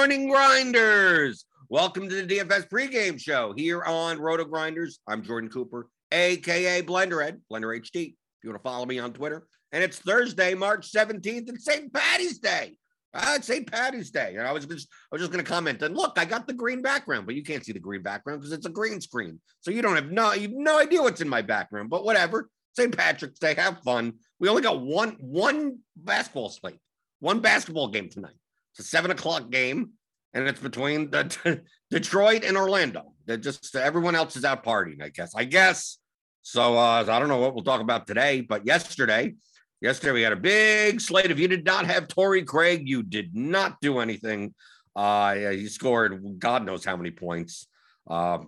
Morning, grinders. Welcome to the DFS pregame show here on Roto Grinders. I'm Jordan Cooper, aka Blenderhead, Blender HD. If you want to follow me on Twitter, and it's Thursday, March 17th, and St. Patty's Day. Uh, it's St. Patty's Day, and I was just I was just going to comment. And look, I got the green background, but you can't see the green background because it's a green screen, so you don't have no you have no idea what's in my background. But whatever. St. Patrick's Day, have fun. We only got one one basketball slate, one basketball game tonight. It's a seven o'clock game, and it's between the, Detroit and Orlando. They're just everyone else is out partying, I guess. I guess. So uh, I don't know what we'll talk about today, but yesterday, yesterday we had a big slate. If you did not have Torrey Craig, you did not do anything. Uh, he scored God knows how many points. Uh,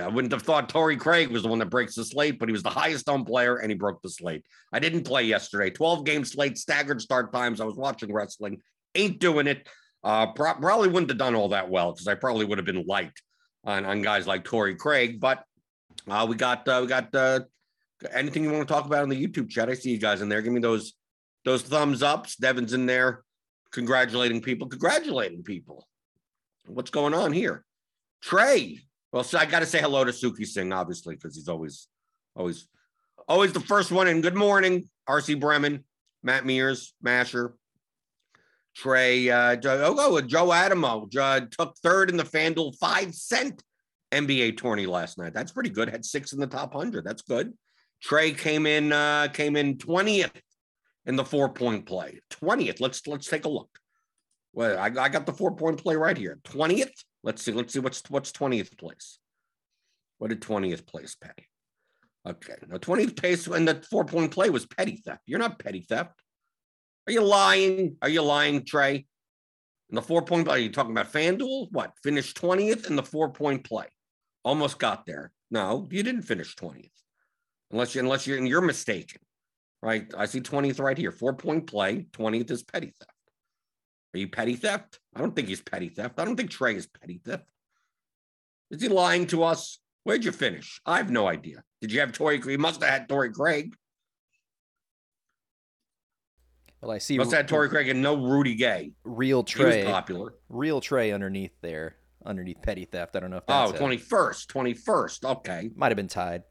I wouldn't have thought Torrey Craig was the one that breaks the slate, but he was the highest owned player and he broke the slate. I didn't play yesterday. 12 game slate, staggered start times. I was watching wrestling. Ain't doing it. Uh, pro- probably wouldn't have done all that well because I probably would have been light on, on guys like Torrey Craig. But uh, we got uh, we got uh, anything you want to talk about in the YouTube chat. I see you guys in there. Give me those those thumbs ups. Devin's in there, congratulating people. Congratulating people. What's going on here? Trey. Well, so I got to say hello to Suki Singh, obviously, because he's always, always, always the first one. And good morning, RC Bremen, Matt Mears, Masher, Trey, uh, Joe, oh, oh, Joe Adamo uh, took third in the FanDuel five cent NBA tourney last night. That's pretty good. Had six in the top hundred. That's good. Trey came in, uh, came in twentieth in the four point play. Twentieth. Let's let's take a look. Well, I, I got the four point play right here. Twentieth. Let's see. Let's see what's what's twentieth place. What did twentieth place pay? Okay, now twentieth place in the four point play was petty theft. You're not petty theft. Are you lying? Are you lying, Trey? In the four point play, are you talking about FanDuel? What? Finished 20th in the four point play. Almost got there. No, you didn't finish 20th. Unless you unless you're you're mistaken. Right? I see 20th right here. Four point play, 20th is petty theft. Are you petty theft? I don't think he's petty theft. I don't think Trey is petty theft. Is he lying to us? Where'd you finish? I have no idea. Did you have Torrey? You must have had Torrey Craig. Well, I see Must have Torrey Craig and no Rudy Gay. real He was Trey, popular. real Trey underneath there, underneath petty theft. I don't know if Oh, that's a- 21st, 21st. Okay. might have been tied.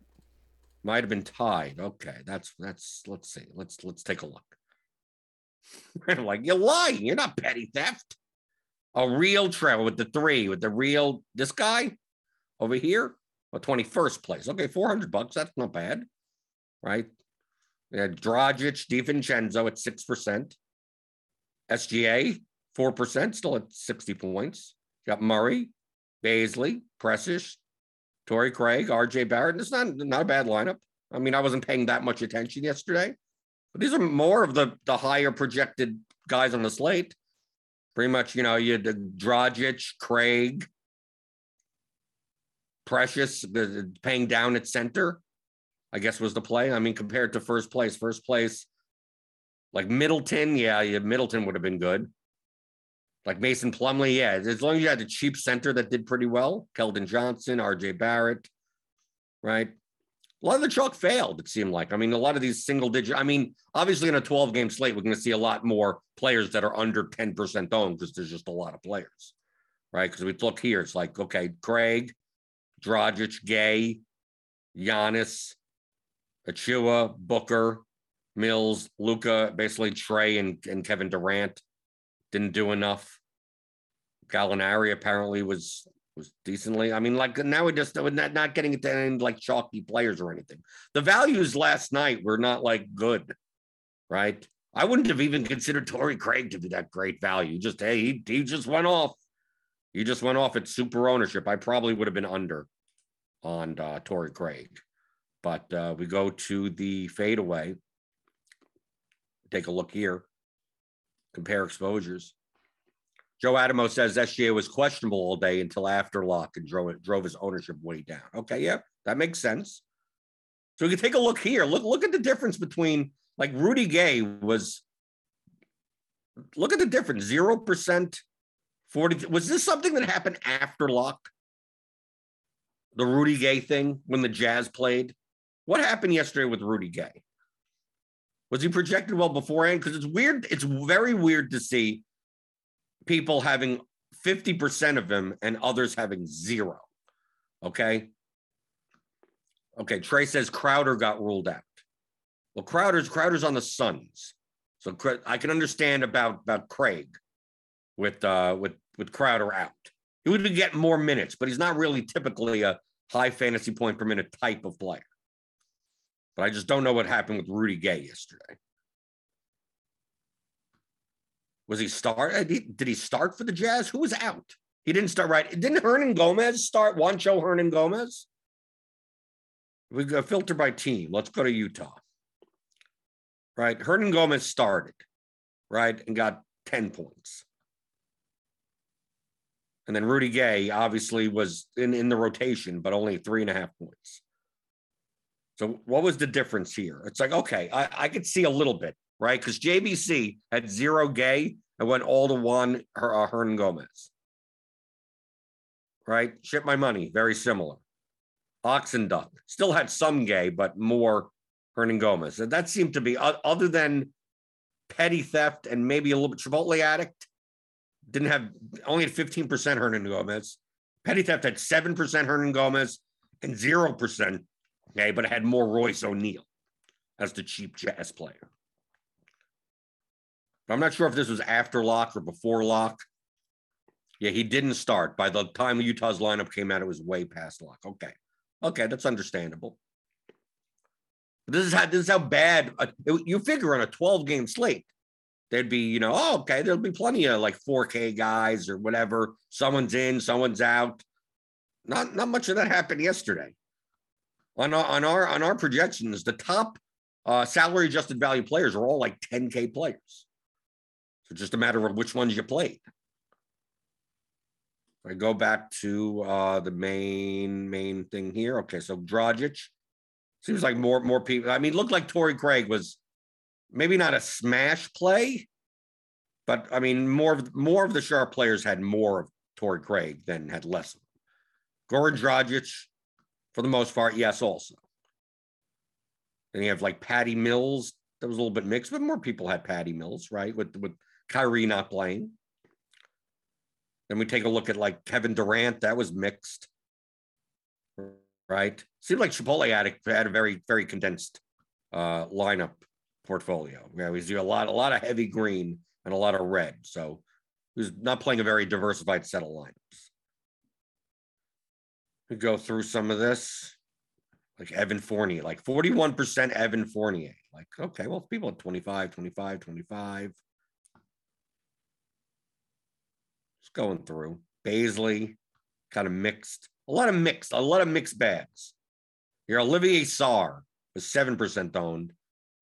Might have been tied. Okay. That's that's let's see. Let's let's take a look. I'm like you're lying. You're not petty theft. A real Trevor with the three, with the real this guy over here. Well, 21st place. Okay, 400 bucks. That's not bad. Right? We had Dragic, DiVincenzo at 6%. SGA, 4%, still at 60 points. Got Murray, Bazley, Precious, Torrey Craig, RJ Barrett. It's not, not a bad lineup. I mean, I wasn't paying that much attention yesterday, but these are more of the the higher projected guys on the slate. Pretty much, you know, you had Dragic, Craig, Precious, paying down at center. I guess was the play. I mean, compared to first place, first place, like Middleton, yeah, yeah, Middleton would have been good. Like Mason Plumlee, yeah, as long as you had a cheap center that did pretty well, Keldon Johnson, RJ Barrett, right? A lot of the chalk failed, it seemed like. I mean, a lot of these single digit, I mean, obviously in a 12 game slate, we're going to see a lot more players that are under 10% owned because there's just a lot of players, right? Because we look here, it's like, okay, Craig, Dragic, Gay, Giannis, Achiuwa, Booker, Mills, Luka, basically Trey and, and Kevin Durant didn't do enough. Gallinari apparently was was decently. I mean, like now we just not, not getting into any like chalky players or anything. The values last night were not like good, right? I wouldn't have even considered Torrey Craig to be that great value. Just hey, he, he just went off. He just went off at super ownership. I probably would have been under on uh, Torrey Craig, but uh, we go to the fadeaway. Take a look here. Compare exposures. Joe Adamo says SGA was questionable all day until after lock and drove drove his ownership way down. Okay, yeah, that makes sense. So we can take a look here. Look, look at the difference between like Rudy Gay was. Look at the difference. Zero percent, forty. Was this something that happened after lock? The Rudy Gay thing when the Jazz played. What happened yesterday with Rudy Gay? Was he projected well beforehand? Because it's weird. It's very weird to see people having 50% of him and others having zero. Okay. Okay. Trey says Crowder got ruled out. Well, Crowder's Crowder's on the Suns. So I can understand about, about Craig with uh with with Crowder out. He would get more minutes, but he's not really typically a high fantasy point per minute type of player. But I just don't know what happened with Rudy Gay yesterday. Was he start? Uh, did he start for the Jazz? Who was out? He didn't start right. Didn't Hernangomez start? Juancho Hernangomez. We go filter by team. Let's go to Utah. Right, Hernangomez started, right, and got ten points. And then Rudy Gay obviously was in, in the rotation, but only three and a half points. So what was the difference here? It's like, okay, I, I could see a little bit right? Because JBC had zero gay and went all to one her, uh, Hernangomez. Right? Ship my money, very similar. Oxen Duck still had some gay, but more Hernangomez. And that seemed to be, other than petty theft and maybe a little bit Chipotle addict, didn't have only had 15% Hernangomez. Petty theft had 7% Hernangomez and 0% gay, but it had more Royce O'Neale as the cheap jazz player. I'm not sure if this was after lock or before lock. Yeah, he didn't start. By the time Utah's lineup came out, it was way past lock. Okay. Okay, that's understandable. This is how this is how bad uh, you figure on a 12 game slate. There'd be, you know, oh, okay, there'll be plenty of like 4K guys or whatever. Someone's in, someone's out. Not not much of that happened yesterday. On our on our on our projections, the top uh, salary adjusted value players are all like 10K players. So just a matter of which ones you played. If I go back to uh, the main main thing here. Okay, so Dragic seems like more more people. I mean, looked like Torrey Craig was maybe not a smash play, but I mean, more of more of the sharp players had more of Torrey Craig than had less of him. Goran Dragic, for the most part, yes, also. Then you have like Patty Mills. That was a little bit mixed, but more people had Patty Mills, right? With with Kyrie not playing. Then we take a look at like Kevin Durant. That was mixed, right? Seemed like Chipotle had a, had a very very condensed uh, lineup portfolio. Yeah, we do a lot a lot of heavy green and a lot of red. So he was not playing a very diversified set of lineups. We go through some of this, like Evan Fournier, like 41% Evan Fournier. Like, okay, well, people at 25, 25, 25. Just going through. Bazley, kind of mixed. A lot of mixed, a lot of mixed bags. Your Olivier Sarr was 7% owned.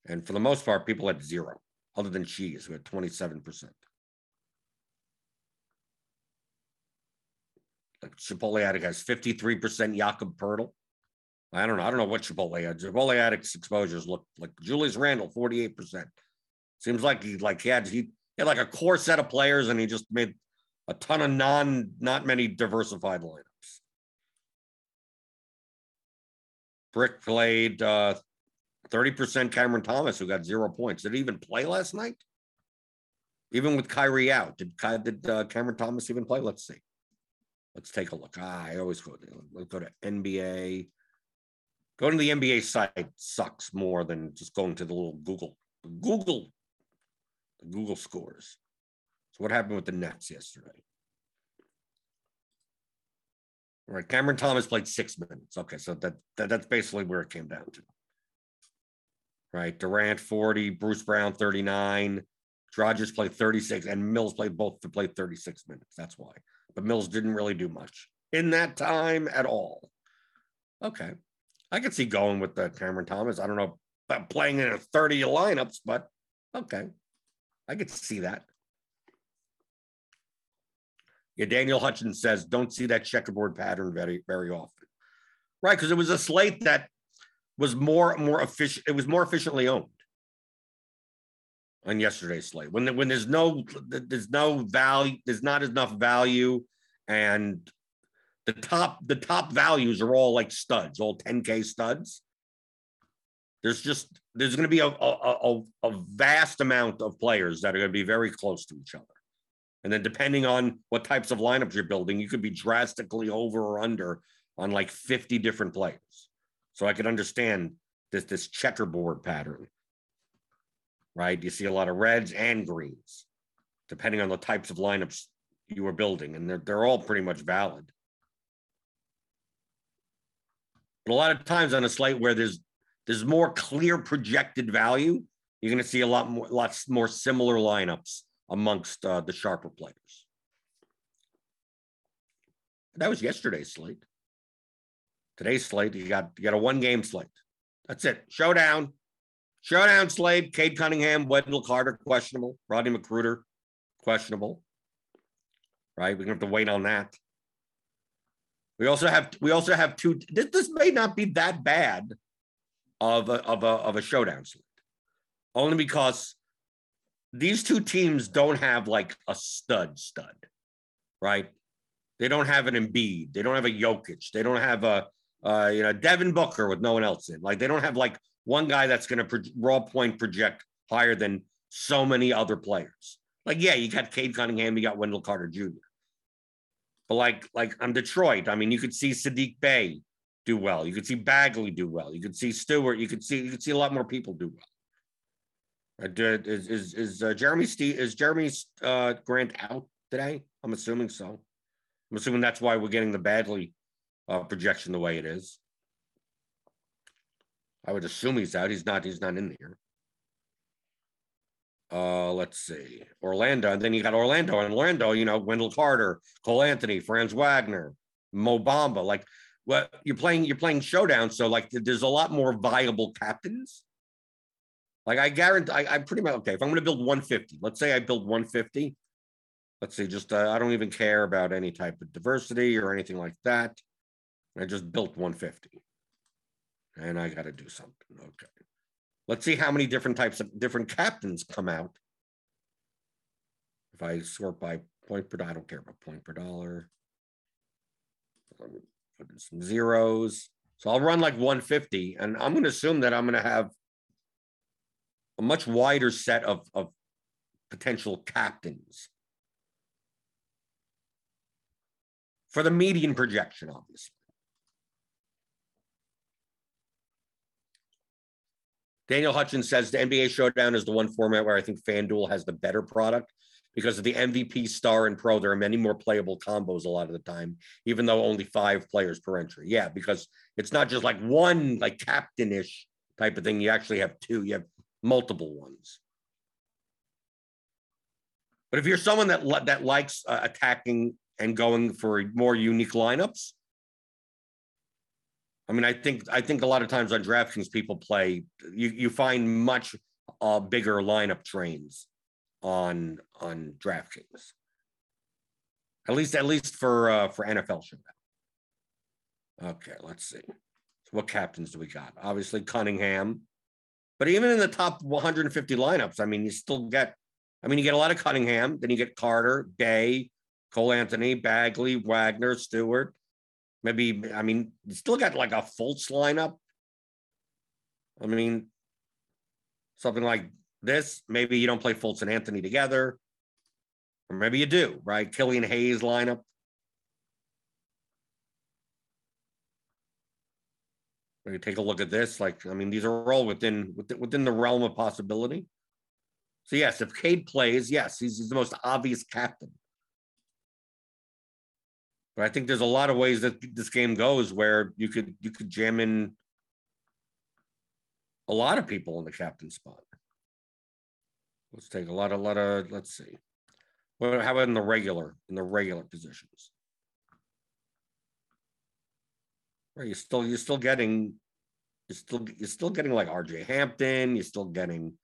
And for the most part, people had zero, other than Cheese, who had 27%. Like Chipotle Addict has 53% Jakob Poeltl. I don't know. I don't know what Chipotle had. Chipotle Addict's exposures look like Julius Randle, 48%. Seems like he like he had he had like a core set of players and he just made a ton of non not many diversified lineups. Brick played uh 30% Cameron Thomas, who got zero points. Did he even play last night? Even with Kyrie out, did did uh, Cameron Thomas even play? Let's see. Let's take a look. Ah, I always go. Let's go to NBA. Going to the NBA site sucks more than just going to the little Google. Google. The Google scores. So what happened with the Nets yesterday? All right, Cameron Thomas played six minutes. Okay, so that, that that's basically where it came down to. Right, Durant 40, Bruce Brown 39, Rodgers played 36, and Mills played both to play 36 minutes. That's why. But Mills didn't really do much in that time at all. Okay. I could see going with the Cameron Thomas. I don't know about playing in a 30 lineups, but okay. I could see that. Yeah, Daniel Hutchins says, don't see that checkerboard pattern very, very often. Right, because it was a slate that was more more efficient. It was more efficiently owned on yesterday's slate. When when there's no there's no value, there's not enough value, and the top the top values are all like studs, all 10k studs. There's just there's going to be a, a, a, a vast amount of players that are going to be very close to each other. And then depending on what types of lineups you're building, you could be drastically over or under on like 50 different players. So I could understand this this checkerboard pattern. Right? You see a lot of reds and greens, depending on the types of lineups you are building, and they're they're all pretty much valid. But a lot of times on a slate where there's there's more clear projected value, you're going to see a lot more lots more similar lineups amongst uh, the sharper players. That was yesterday's slate. Today's slate, you got you got a one game slate. That's it. Showdown. Showdown slate. Cade Cunningham, Wendell Carter, questionable. Rodney McGruder, questionable. Right? We're gonna have to wait on that. We also have we also have two. This, this may not be that bad of a, of a of a showdown slate, only because these two teams don't have like a stud stud, right? They don't have an Embiid. They don't have a Jokic. They don't have a uh, you know, Devin Booker with no one else in. Like they don't have like one guy that's going to pro- raw point project higher than so many other players. Like, yeah, you got Cade Cunningham, you got Wendell Carter Jr. But like, like I'm Detroit. I mean, you could see Saddiq Bey do well. You could see Bagley do well. You could see Stewart. You could see you could see a lot more people do well. Uh, is is is uh, Jeremy Steve is Jerami uh, Grant out today? I'm assuming so. I'm assuming that's why we're getting the Bagley uh, projection the way it is. I would assume he's out. He's not. He's not in here. Uh, let's see. Orlando, and then you got Orlando, and Orlando. You know, Wendell Carter, Cole Anthony, Franz Wagner, Mo Bamba. Like, what well, you're playing? You're playing showdown. So like, there's a lot more viable captains. Like I guarantee, I, I'm pretty much okay. If I'm going to build 150, let's say I build 150. Let's see, just uh, I don't even care about any type of diversity or anything like that. I just built 150. And I got to do something. Okay. Let's see how many different types of different captains come out. If I sort by point per, I don't care about point per dollar. Put in some zeros. So I'll run like 150, and I'm going to assume that I'm going to have a much wider set of, of potential captains for the median projection, obviously. Daniel Hutchins says the NBA Showdown is the one format where I think FanDuel has the better product because of the MVP, Star, and Pro. There are many more playable combos a lot of the time, even though only five players per entry. Yeah, because it's not just like one like captain ish type of thing. You actually have two. You have multiple ones. But if you're someone that that likes uh, attacking and going for more unique lineups, I mean, I think I think a lot of times on DraftKings people play you you find much uh, bigger lineup trains on on DraftKings. At least at least for uh, for NFL. Okay, let's see. So what captains do we got? Obviously Cunningham, but even in the top 150 lineups, I mean, you still get. I mean, you get a lot of Cunningham. Then you get Carter, Day, Cole Anthony, Bagley, Wagner, Stewart. Maybe, I mean, still got like a Fultz lineup. I mean, something like this. Maybe you don't play Fultz and Anthony together. Or maybe you do, right? Killian Hayes lineup. you take a look at this, like I mean, these are all within within, within the realm of possibility. So yes, if Cade plays, yes, he's, he's the most obvious captain. But I think there's a lot of ways that this game goes where you could you could jam in a lot of people in the captain spot. Let's take a lot, a lot of. Let's see. Well, how about in the regular in the regular positions? Right, you're still you're still getting you're still you're still getting like R.J. Hampton. You're still getting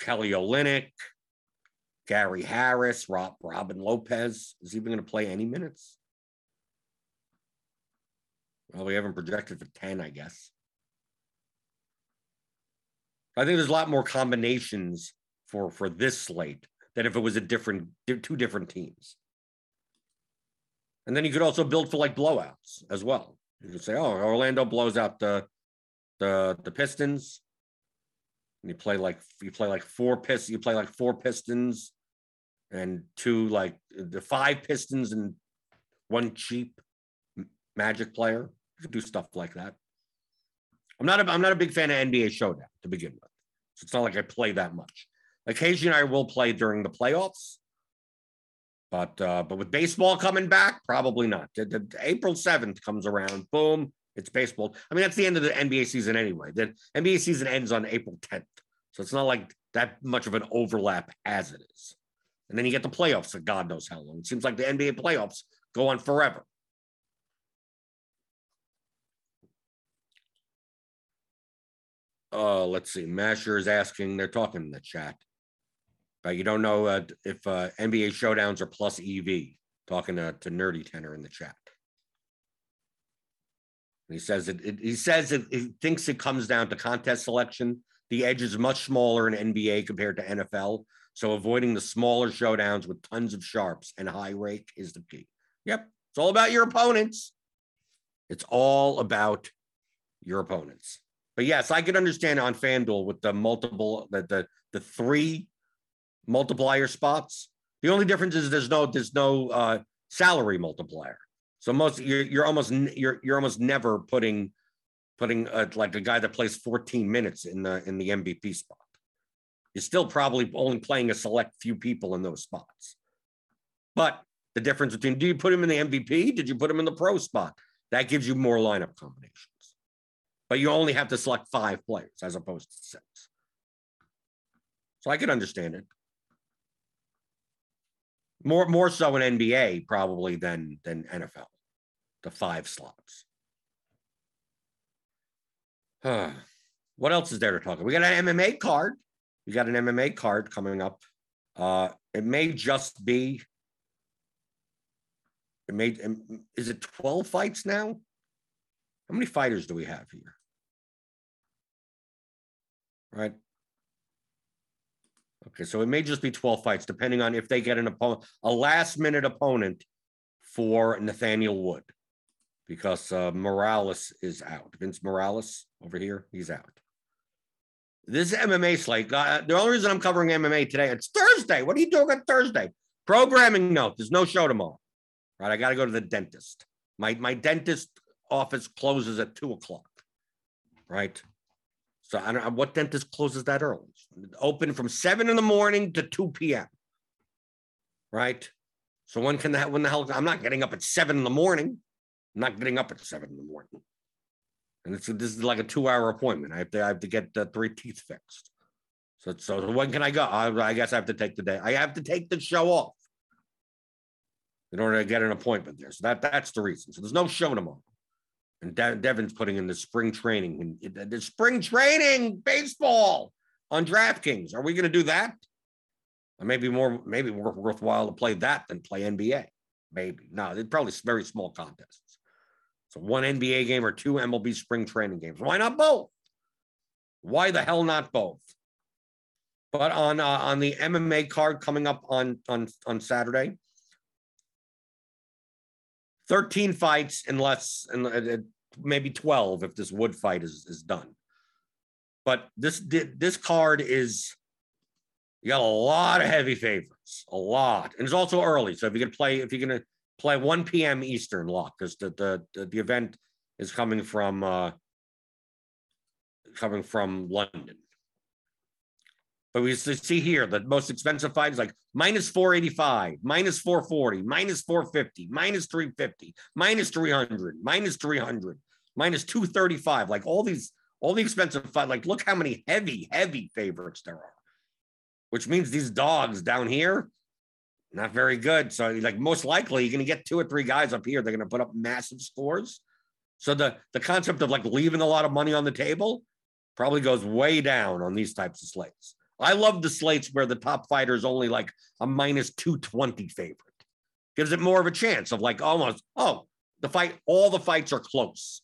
Kelly Olynyk, Gary Harris, Rob Robin Lopez is even going to play any minutes. Well, we haven't projected for 10, I guess. I think there's a lot more combinations for for this slate than if it was a different two different teams. And then you could also build for like blowouts as well. You could say, oh, Orlando blows out the the the Pistons. And you play like you play like four pistons, you play like four Pistons and two like the five Pistons and one cheap Magic player. Do stuff like that. I'm not a, I'm not a big fan of NBA Showdown to begin with. So it's not like I play that much. Occasionally I will play during the playoffs. But uh, but with baseball coming back, probably not. The, the, April 7th comes around, boom, it's baseball. I mean, that's the end of the NBA season anyway. The NBA season ends on April 10th. So it's not like that much of an overlap as it is. And then you get the playoffs God knows how long. It seems like the NBA playoffs go on forever. Uh, let's see. Masher is asking, they're talking in the chat. But you don't know uh, if uh, NBA showdowns are plus EV. Talking to, to Nerdy Tenor in the chat. And he says it, it he says it, he thinks it comes down to contest selection. The edge is much smaller in NBA compared to NFL. So avoiding the smaller showdowns with tons of sharps and high rake is the key. Yep. It's all about your opponents. It's all about your opponents. But yes, I could understand on FanDuel with the multiple, the the, the three multiplier spots. The only difference is there's no there's no uh, salary multiplier. So most you're you're almost you're you're almost never putting putting a, like a guy that plays 14 minutes in the in the MVP spot. You're still probably only playing a select few people in those spots. But the difference between do you put him in the MVP? Did you put him in the pro spot? That gives you more lineup combinations but you only have to select five players as opposed to six. So I could understand it. More more so in NBA probably than than NFL, the five slots. what else is there to talk about? We got an MMA card. We got an MMA card coming up. Uh, it may just be. It may. Is it twelve fights now? How many fighters do we have here? right? Okay, so it may just be 12 fights, depending on if they get an opponent, a last minute opponent for Nathaniel Wood, because uh, Morales is out. Vince Morales over here, he's out. This MMA slate, uh, the only reason I'm covering MMA today, it's Thursday. What are you doing on Thursday? Programming note, there's no show tomorrow, right? I got to go to the dentist. My, my dentist office closes at two o'clock, right? So I don't know what dentist closes that early. Open from seven in the morning to 2 p.m. Right. So when can that when the hell I'm not getting up at seven in the morning. I'm not getting up at seven in the morning. And it's this is like a two-hour appointment. I have to I have to get the three teeth fixed. So so when can I go? I, I guess I have to take the day. I have to take the show off in order to get an appointment there. So that that's the reason. So there's no show tomorrow. And De- Devin's putting in the spring training the- spring training baseball on DraftKings. Are we going to do that? Or maybe more, maybe more worthwhile to play that than play NBA. Maybe no, it's probably very small contests. So one NBA game or two MLB spring training games. Why not both? Why the hell not both? But on uh, on the MMA card coming up on on on Saturday, 13 fights in less and uh, maybe 12 if this wood fight is is done. But this this card is you got a lot of heavy favorites, a lot, and it's also early. So if you're gonna play, if you're gonna play 1 p.m. Eastern lock, because the, the the the event is coming from uh coming from London. But we see here the most expensive fight is like minus 485, minus 440, minus 450, minus 350, minus 300, minus 300, minus 235. Like all these, all the expensive fight. Like look how many heavy, heavy favorites there are, which means these dogs down here, not very good. So like most likely you're going to get two or three guys up here. They're going to put up massive scores. So the the concept of like leaving a lot of money on the table probably goes way down on these types of slates. I love the slates where the top fighter is only like a minus 220 favorite. Gives it more of a chance of like almost, oh, the fight, all the fights are close.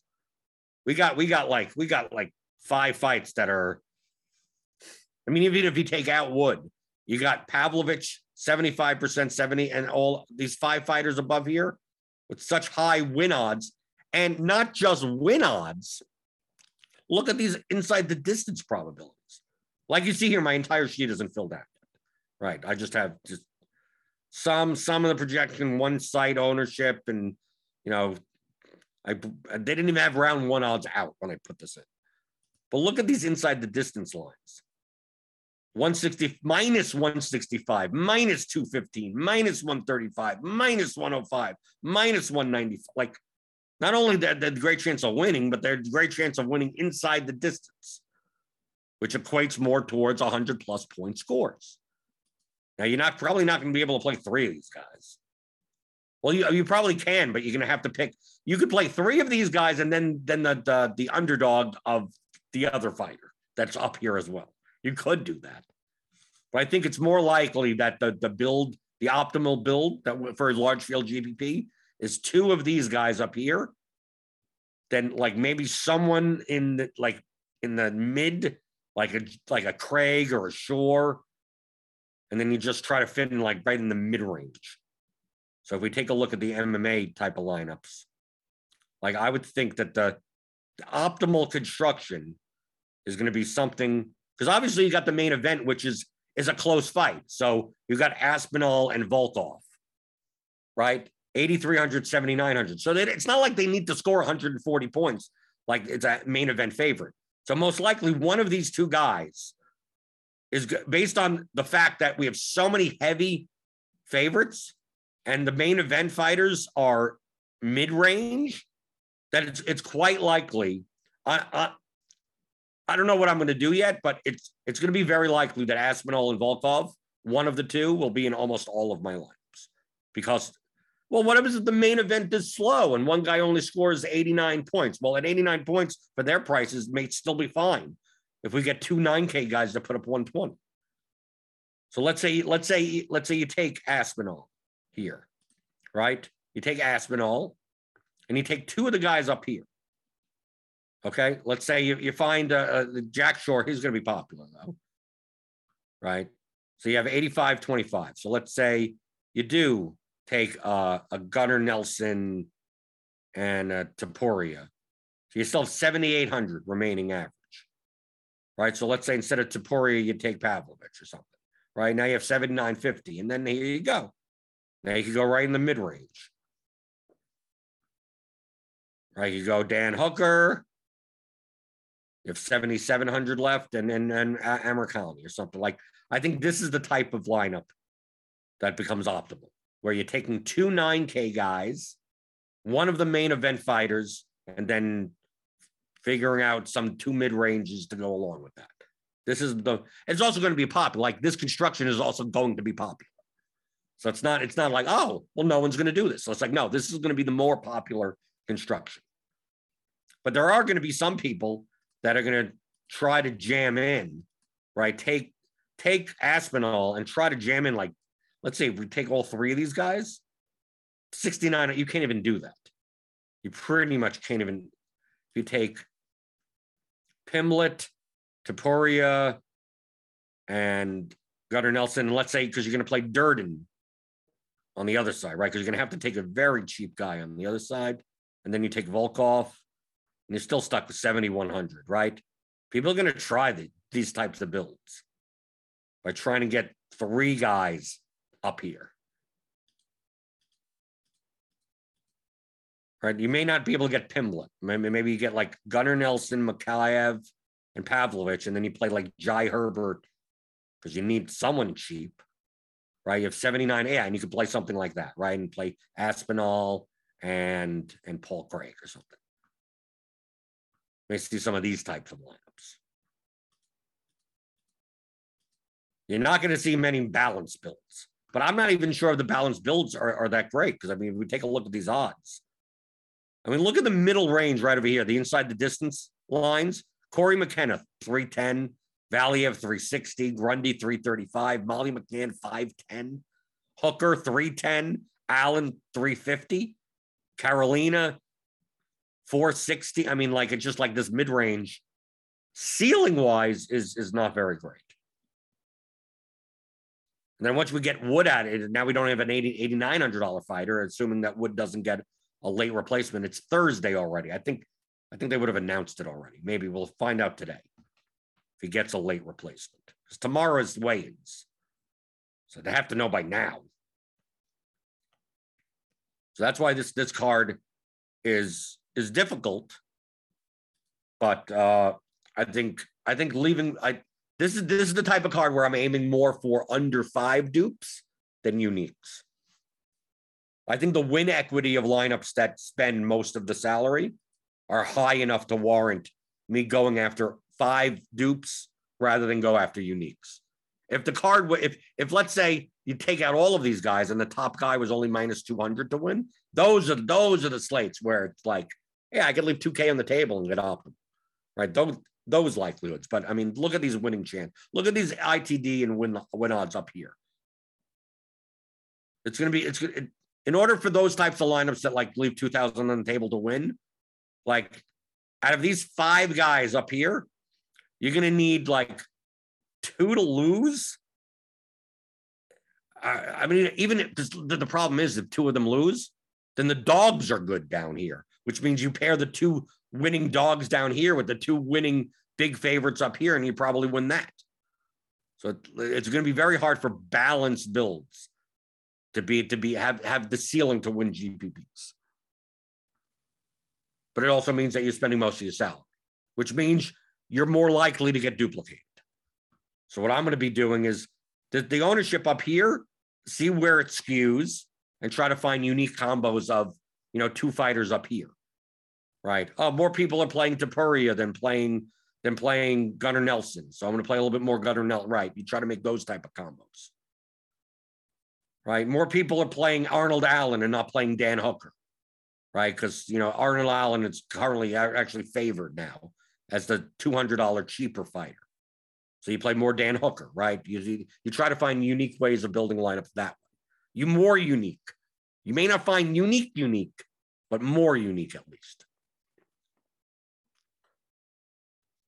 We got, we got like, we got like five fights that are, I mean, even if you take out Wood, you got Pavlovich, 75%, 70, and all these five fighters above here with such high win odds. And not just win odds. Look at these inside the distance probabilities. Like you see here, my entire sheet isn't filled out. Right. I just have just some some of the projection, one site ownership, and you know, I they didn't even have round one odds out when I put this in. But look at these inside the distance lines. 160 minus 165, minus 215, minus 135, minus 105, minus 190. Like not only that, the great chance of winning, but there's great chance of winning inside the distance which equates more towards 100 plus point scores. Now, you're not probably not going to be able to play three of these guys. Well, you, you probably can, but you're going to have to pick. You could play three of these guys and then then the, the the underdog of the other fighter that's up here as well. You could do that, but I think it's more likely that the the build, the optimal build that for large field GPP is two of these guys up here. Then like maybe someone in the like in the mid like a like a Craig or a Shore, and then you just try to fit in like right in the mid range. So if we take a look at the MMA type of lineups, like I would think that the, the optimal construction is going to be something because obviously you got the main event, which is is a close fight. So you've got Aspinall and Volkov, right? 8,300, 7,900. So they, it's not like they need to score 140 points like it's a main event favorite. So most likely one of these two guys is based on the fact that we have so many heavy favorites and the main event fighters are mid-range that it's it's quite likely I, I I don't know what I'm going to do yet, but it's it's going to be very likely that Aspinall and Volkov, one of the two, will be in almost all of my lineups because well, what happens if the main event is slow and one guy only scores 89 points? Well, at 89 points for their prices may still be fine if we get two 9K guys to put up 120. So let's say, let's say, let's say you take Aspinall here, right? You take Aspinall and you take two of the guys up here. Okay. Let's say you, you find uh, uh, Jack Shore, he's going to be popular though. Right. So you have 85 25. So let's say you do take a Gunnar Nelson and a Topuria. So you still have 7,800 remaining average, right? So let's say instead of Topuria, you take Pavlovich or something, right? Now you have 7,950, and then here you go. Now you can go right in the mid range. Right, you go Dan Hooker. You have 7,700 left, and then and, and Amirkhani or something like. I think this is the type of lineup that becomes optimal where you're taking two 9K guys, one of the main event fighters, and then figuring out some two mid ranges to go along with that. This is the, it's also going to be popular. Like this construction is also going to be popular. So it's not, it's not like, oh, well, no one's going to do this. So it's like, no, this is going to be the more popular construction. But there are going to be some people that are going to try to jam in, right? Take take Aspinall and try to jam in like, let's say if we take all three of these guys, 69, you can't even do that. You pretty much can't even, if you take Pimblett, Topuria, and Gunnar Nelson, and let's say, because you're going to play Durden on the other side, right? Because you're going to have to take a very cheap guy on the other side. And then you take Volkov, and you're still stuck with 7,100, right? People are going to try the, these types of builds by trying to get three guys up here. Right? You may not be able to get Pimblett. Maybe, you get like Gunnar Nelson, Mokaev, and Pavlovich, and then you play like Jai Herbert because you need someone cheap, right? You have 79, yeah, and you could play something like that, right? And play Aspinall and and Paul Craig or something. May see some of these types of lineups. You're not going to see many balance builds, but I'm not even sure if the balanced builds are, are that great because I mean, if we take a look at these odds. I mean, look at the middle range right over here, the inside the distance lines. Corey McKenna, 310, Valiev, 360, Grundy, 335, Molly McCann, 510, Hooker, 310, Allen, 350, Carolina, 460. I mean, like it's just like this mid range, ceiling wise, is, is not very great. And then once we get Wood at it, now we don't have an 80, $8,900 fighter, assuming that Wood doesn't get a late replacement. It's Thursday already. I think I think they would have announced it already. Maybe we'll find out today if he gets a late replacement. Because tomorrow is weigh-ins. So they have to know by now. So that's why this this card is is difficult. But uh I think I think leaving I this is this is the type of card where I'm aiming more for under five dupes than uniques. I think the win equity of lineups that spend most of the salary are high enough to warrant me going after five dupes rather than go after uniques. If the card, if if let's say you take out all of these guys and the top guy was only minus two hundred to win, those are those are the slates where it's like, yeah, I could leave two K on the table and get Optum, right? Those those likelihoods. But I mean, look at these winning chance. Look at these ITD and win win odds up here. It's going to be it's it, in order for those types of lineups that like leave 2000 on the table to win, like out of these five guys up here, you're going to need like two to lose. I, I mean, even if the problem is if two of them lose, then the dogs are good down here, which means you pair the two winning dogs down here with the two winning big favorites up here, and you probably win that. So it's going to be very hard for balanced builds to be to be have have the ceiling to win GPPs. But it also means that you're spending most of your salary, which means you're more likely to get duplicated. So what I'm going to be doing is the, the ownership up here, see where it skews, and try to find unique combos of you know two fighters up here. Right. Oh, more people are playing Topuria than playing than playing Gunnar Nelson. So I'm going to play a little bit more Gunnar Nelson. Right. You try to make those type of combos right? More people are playing Arnold Allen and not playing Dan Hooker, right? Because you know Arnold Allen is currently actually favored now as the two hundred dollar cheaper fighter. So you play more Dan Hooker, right? You you try to find unique ways of building lineups that way. You more unique. You may not find unique unique, but more unique at least.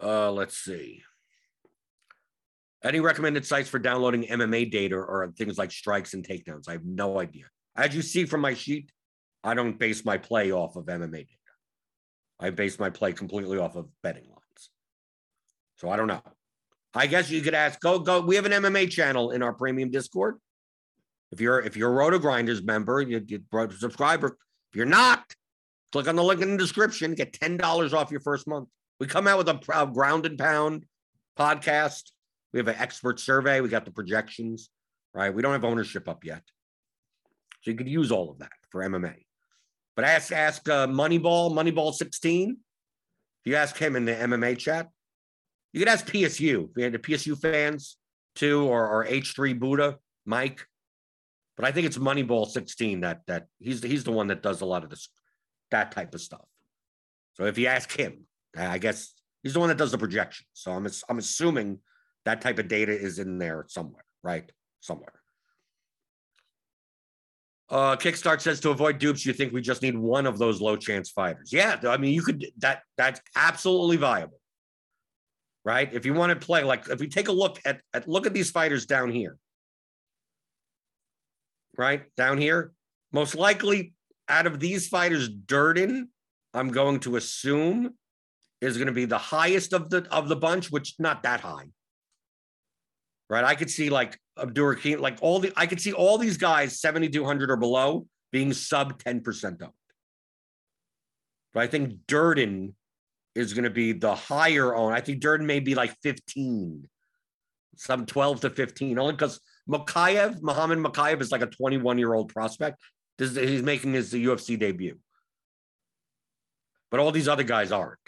Uh, let's see. Any recommended sites for downloading MMA data or things like strikes and takedowns? I have no idea. As you see from my sheet, I don't base my play off of MMA data. I base my play completely off of betting lines. So I don't know. I guess you could ask. Go go. We have an MMA channel in our premium Discord. If you're if you're a Roto Grinders member, you you subscriber. If you're not, click on the link in the description. Get ten dollars off your first month. We come out with a, a ground and pound podcast we have an expert survey. We got the projections, right? We don't have ownership up yet. So you could use all of that for MMA. But ask ask uh, Moneyball, Moneyball 16. If you ask him in the MMA chat, you could ask PSU. The PSU fans too, or, or H3 Buddha, Mike. But I think it's Moneyball 16 that that he's he's the one that does a lot of this that type of stuff. So if you ask him, I guess he's the one that does the projection. So I'm I'm assuming that type of data is in there somewhere, right? Somewhere. Uh, Kickstart says to avoid dupes, you think we just need one of those low chance fighters. Yeah, I mean, you could that that's absolutely viable, right? If you want to play, like if we take a look at, at look at these fighters down here, right down here, most likely out of these fighters, Durden, I'm going to assume is going to be the highest of the of the bunch, which not that high, right? I could see like Abdurakhim, like all the, I could see all these guys 7,200 or below being sub 10% owned. But I think Durden is going to be the higher own. I think Durden may be like 15, some 12 to 15, only because Mokaev, Muhammad Mokaev is like a 21 year old prospect. This, he's making his UFC debut. But all these other guys aren't.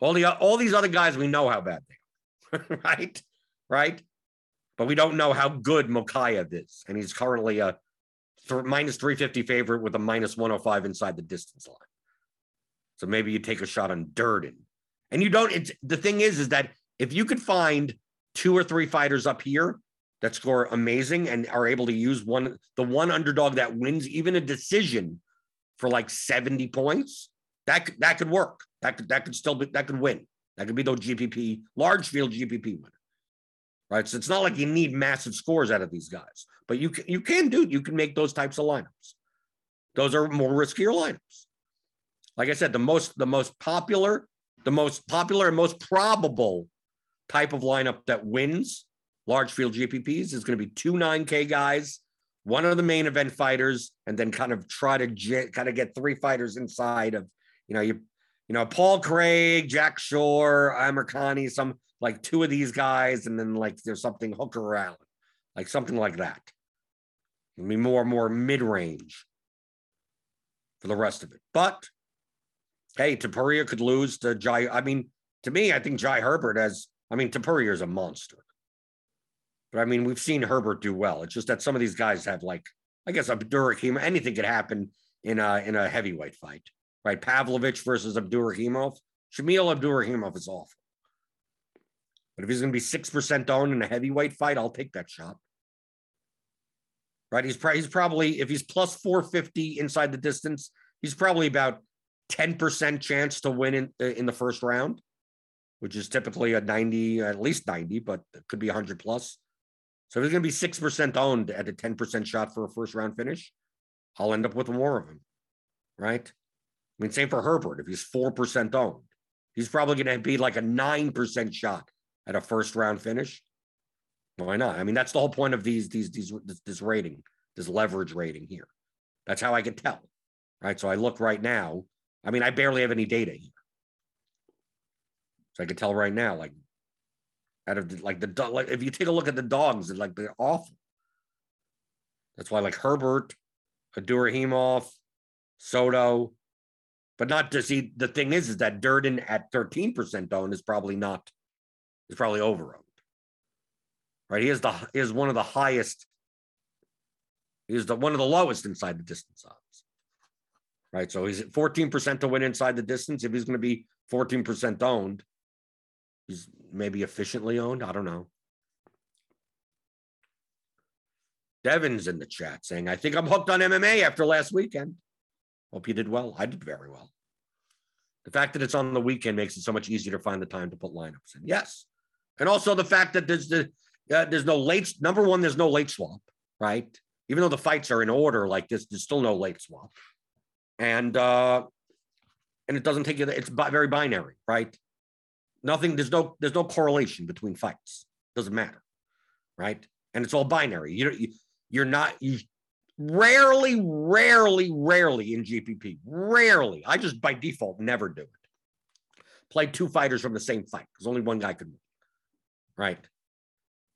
All the all these other guys, we know how bad they are, right? Right? but we don't know how good Mokaev is. And he's currently a th- minus 350 favorite with a minus 105 inside the distance line. So maybe you take a shot on Durden. And you don't, it's the thing is, is that if you could find two or three fighters up here that score amazing and are able to use one, the one underdog that wins even a decision for like 70 points, that that could work. That could that could still be that could win. That could be those GPP large field GPP winner right? So it's not like you need massive scores out of these guys, but you can, you can do you can make those types of lineups. Those are more riskier lineups. Like I said, the most the most popular, the most popular and most probable type of lineup that wins large field GPPs is going to be two 9K guys, one of the main event fighters, and then kind of try to kind of get three fighters inside of, you know, you, you know, Paul Craig, Jack Shore, Amirkhani, some like two of these guys, and then like there's something Hooker or Allen, like something like that. I mean, more more mid range for the rest of it. But hey, Topuria could lose to Jai. I mean, to me, I think Jai Herbert has. I mean, Topuria is a monster. But I mean, we've seen Herbert do well. It's just that some of these guys have like, I guess Abdurakhimov. Anything could happen in a in a heavyweight fight, right? Pavlovich versus Abdurakhimov. Shamil Abdurakhimov is awful. But if he's going to be 6% owned in a heavyweight fight, I'll take that shot. Right? He's, he's probably, if he's plus 450 inside the distance, he's probably about 10% chance to win in, in the first round, which is typically a 90, at least 90, but it could be 100 plus. So if he's going to be 6% owned at a 10% shot for a first round finish, I'll end up with more of him. Right? I mean, same for Herbert. If he's 4% owned, he's probably going to be like a 9% shot at a first round finish? Why not? I mean, that's the whole point of these these these this, this rating, this leverage rating here. That's how I can tell, right? So I look right now. I mean, I barely have any data here, so I can tell right now, like out of the, like the like if you take a look at the dogs, like they're awful. That's why like Herbert, Abdurakhimov, Soto, but not to see the thing is is that Durden at 13% owned is probably not is probably over owned. Right? He is the he is one of the highest. He is the one of the lowest inside the distance odds. Right. So he's at 14% to win inside the distance. If he's going to be 14% owned, he's maybe efficiently owned. I don't know. Devin's in the chat saying, I think I'm hooked on MMA after last weekend. Hope you did well. I did very well. The fact that it's on the weekend makes it so much easier to find the time to put lineups in. Yes, and also the fact that there's the uh, there's no late number one there's no late swap right even though the fights are in order like this there's still no late swap and uh and it doesn't take you it's very binary right nothing there's no there's no correlation between fights doesn't matter right and it's all binary you you you're not you rarely rarely rarely in gpp rarely i just by default never do it play two fighters from the same fight because only one guy could win right?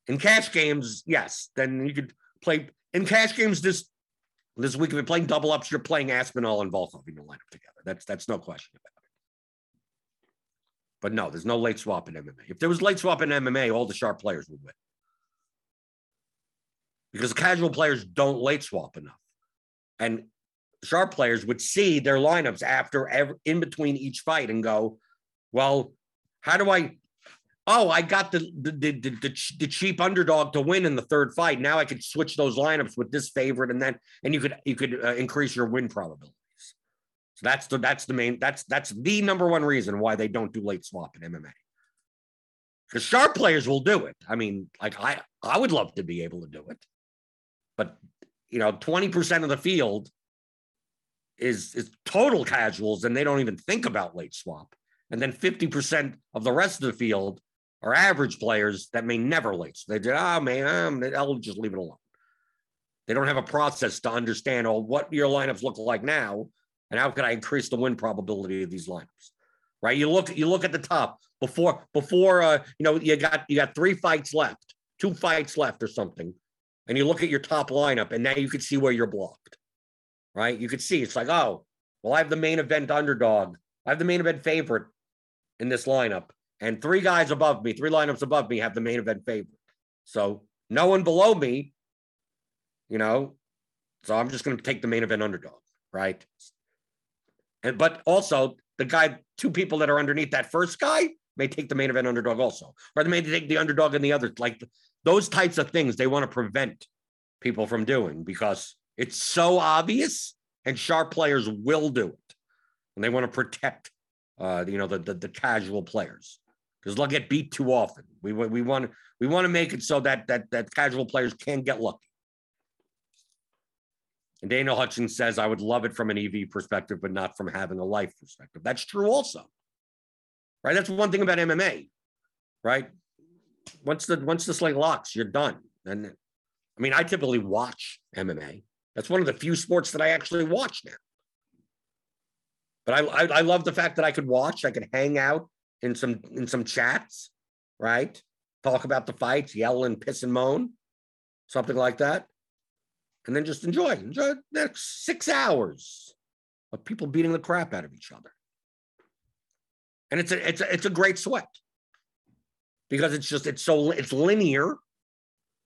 In cash games, yes, then you could play in cash games this this week. If you're playing double ups, you're playing Aspinall and Volkov in your lineup together. That's that's no question about. But no, there's no late swap in MMA. If there was late swap in MMA, all the sharp players would win. Because casual players don't late swap enough. And sharp players would see their lineups after every, in between each fight and go, well, how do I? Oh, I got the the, the the the cheap underdog to win in the third fight. Now I could switch those lineups with this favorite, and then and you could you could uh, increase your win probabilities. So that's the that's the main that's that's the number one reason why they don't do late swap in MMA. Because sharp players will do it. I mean, like I I would love to be able to do it, but you know, twenty percent of the field is is total casuals, and they don't even think about late swap. And then fifty percent of the rest of the field are average players that may never late. So they say, oh man, I'll just leave it alone. They don't have a process to understand oh, what your lineups look like now, and how can I increase the win probability of these lineups right? You look you look at the top before before uh, you know you got you got three fights left, two fights left or something, and you look at your top lineup, and now you can see where you're blocked, right? You could see it's like oh, well I have the main event underdog, I have the main event favorite in this lineup, and three guys above me, three lineups above me have the main event favorite, so no one below me, you know, so I'm just going to take the main event underdog, right? And but also the guy, two people that are underneath that first guy may take the main event underdog also, or they may take the underdog and the other. Like those types of things they want to prevent people from doing because it's so obvious and sharp players will do it. And they want to protect, uh, you know, the, the, the casual players because they'll get beat too often. We, we want we want to make it so that that that casual players can get lucky. And Daniel Hutchins says, I would love it from an EV perspective, but not from having a life perspective. That's true also. Right? That's one thing about MMA. Right? Once the once the slate locks, you're done. And I mean, I typically watch MMA. That's one of the few sports that I actually watch now. But I, I, I love the fact that I could watch, I could hang out in some in some chats, right? Talk about the fights, yell and piss and moan, something like that and then just enjoy. Enjoy the next six hours of people beating the crap out of each other. And it's a it's a it's a great sweat because it's just it's so it's linear.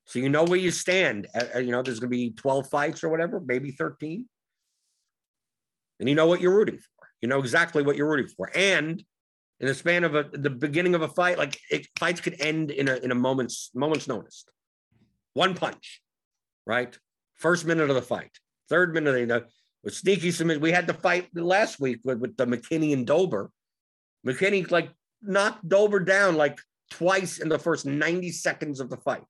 So you know where you stand. Uh, you know, there's gonna be 12 fights or whatever, maybe 13. And you know what you're rooting for. You know exactly what you're rooting for. And in the span of a the beginning of a fight, like it, fights could end in a in a moment's moment's notice. One punch, right? First minute of the fight, third minute, you know, with sneaky submission. We had the fight last week with, with the McKinney and Dober. McKinney like knocked Dober down like twice in the first 90 seconds of the fight.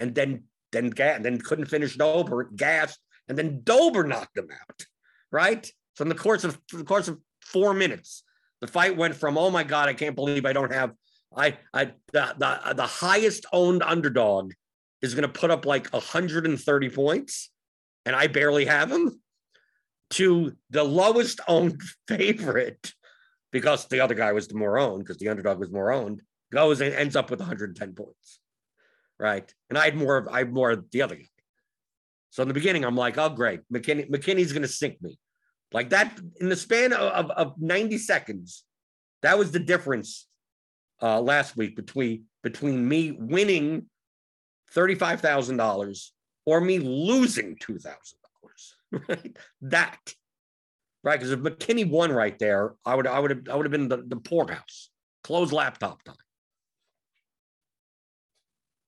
And then then then couldn't finish Dober, gasped, and then Dober knocked him out. Right? So in the course of the course of four minutes, the fight went from, oh my God, I can't believe I don't have I I the the, the highest owned underdog is going to put up like 130 points and I barely have him to the lowest owned favorite because the other guy was the more owned because the underdog was more owned goes and ends up with 110 points. Right. And I had more of I had more of the other guy. So in the beginning, I'm like, oh great, McKinney, McKinney's gonna sink me. Like that in the span of, of 90 seconds, that was the difference uh, last week between between me winning $35,000 or me losing $2,000. Right? That. Right. Because if McKinney won right there, I would I would have I would have been the, the poorhouse. Closed laptop time.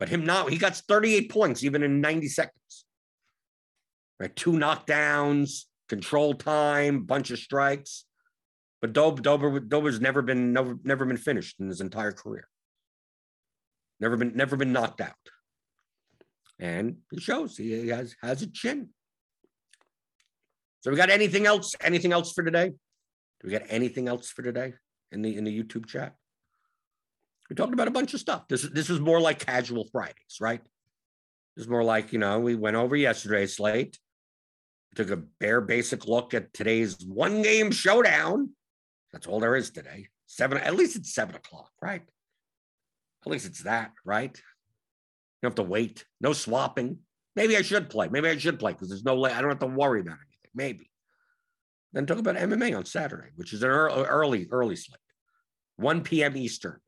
But him not, he got 38 points even in 90 seconds. Right. Two knockdowns, control time, bunch of strikes. But Dober, Dober, Dober's never been never, never been finished in his entire career. Never been never been knocked out and it shows he has has a chin. So we got anything else? Anything else for today? Do we got anything else for today in the in the YouTube chat? We talked about a bunch of stuff. This this was more like casual Fridays, right? Is more like you know we went over yesterday's slate, took a bare basic look at today's one game showdown. That's all there is today. Seven, at least it's seven o'clock, right? At least it's that, right? You have to wait. No swapping. Maybe I should play. Maybe I should play because there's no I don't have to worry about anything. Maybe. Then talk about MMA on Saturday, which is an early, uh, early, early slate, 1 p.m. Eastern.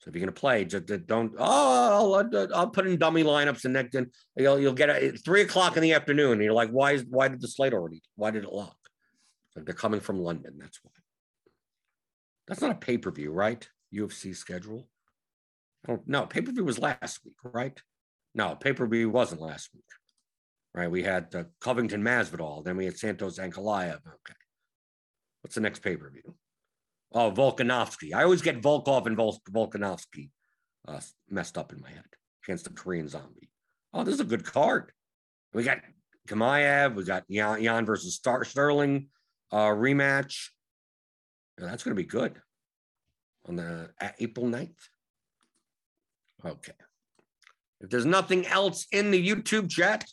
So if you're going to play, just don't. Oh, I'll, I'll put in dummy lineups and then you'll you'll get it three o'clock in the afternoon. And you're like, why is why did the slate already? Why did it lock? Like they're coming from London. That's why. That's not a pay per view, right? UFC schedule. Oh no, pay per view was last week, right? No, pay per view wasn't last week, right? We had uh, Covington Masvidal, then we had Santos Ankalaev. Okay, what's the next pay per view? Oh, Volkanovski. I always get Volkov and Vol- Volkanovski uh, messed up in my head against the Korean Zombie. Oh, this is a good card. We got Chimaev. We got Yan, Yan versus Star- Sterling uh, rematch. Now, that's going to be good on the at April 9th. Okay. If there's nothing else in the YouTube chat,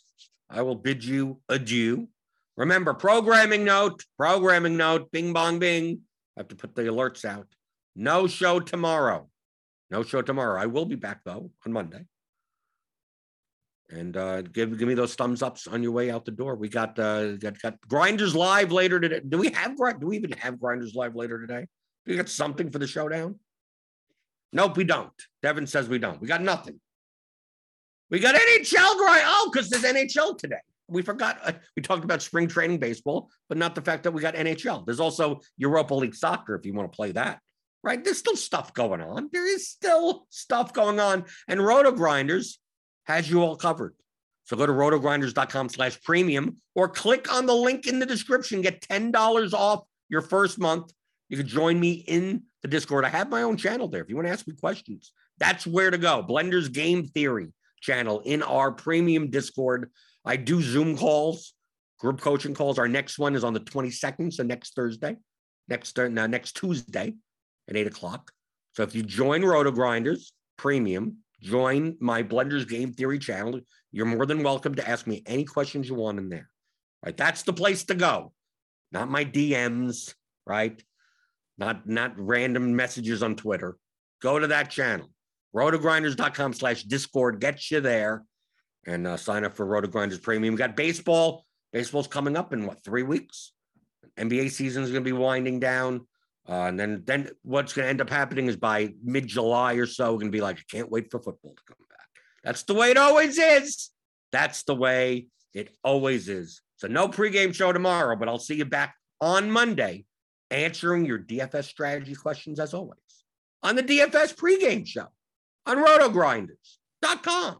I will bid you adieu. Remember, programming note, programming note, bing bong bing. I have to put the alerts out. No show tomorrow. No show tomorrow. I will be back though on Monday. And uh, give give me those thumbs ups on your way out the door. We got uh, got, got grinders live later today. Do we have do we even have grinders live later today? Do we got something for the showdown? Nope, we don't. Devin says we don't. We got nothing. We got NHL grind. Oh, because there's NHL today. We forgot. Uh, we talked about spring training baseball, but not the fact that we got NHL. There's also Europa League soccer if you want to play that. Right? There's still stuff going on. There is still stuff going on. And Roto Grinders has you all covered. So go to rotogrinders.com slash premium or click on the link in the description. Get $10 off your first month. You can join me in the Discord. I have my own channel there. If you want to ask me questions, that's where to go. Blender's Game Theory channel in our premium Discord. I do Zoom calls, group coaching calls. Our next one is on the 22nd, so next Thursday, next uh, no, next Tuesday at eight o'clock. So if you join Roto Grinders Premium, join my Blender's Game Theory channel. You're more than welcome to ask me any questions you want in there. Right, that's the place to go. Not my DMs, right? Not not random messages on Twitter. Go to that channel. Rotogrinders.com slash Discord gets you there and uh, sign up for Roto Grinders Premium. We got baseball. Baseball's coming up in what three weeks? NBA season is going to be winding down, uh, and then then what's going to end up happening is by mid July or so, we're going to be like, I can't wait for football to come back. That's the way it always is. That's the way it always is. So no pregame show tomorrow, but I'll see you back on Monday, answering your DFS strategy questions as always on the DFS pregame show on RotoGrinders.com.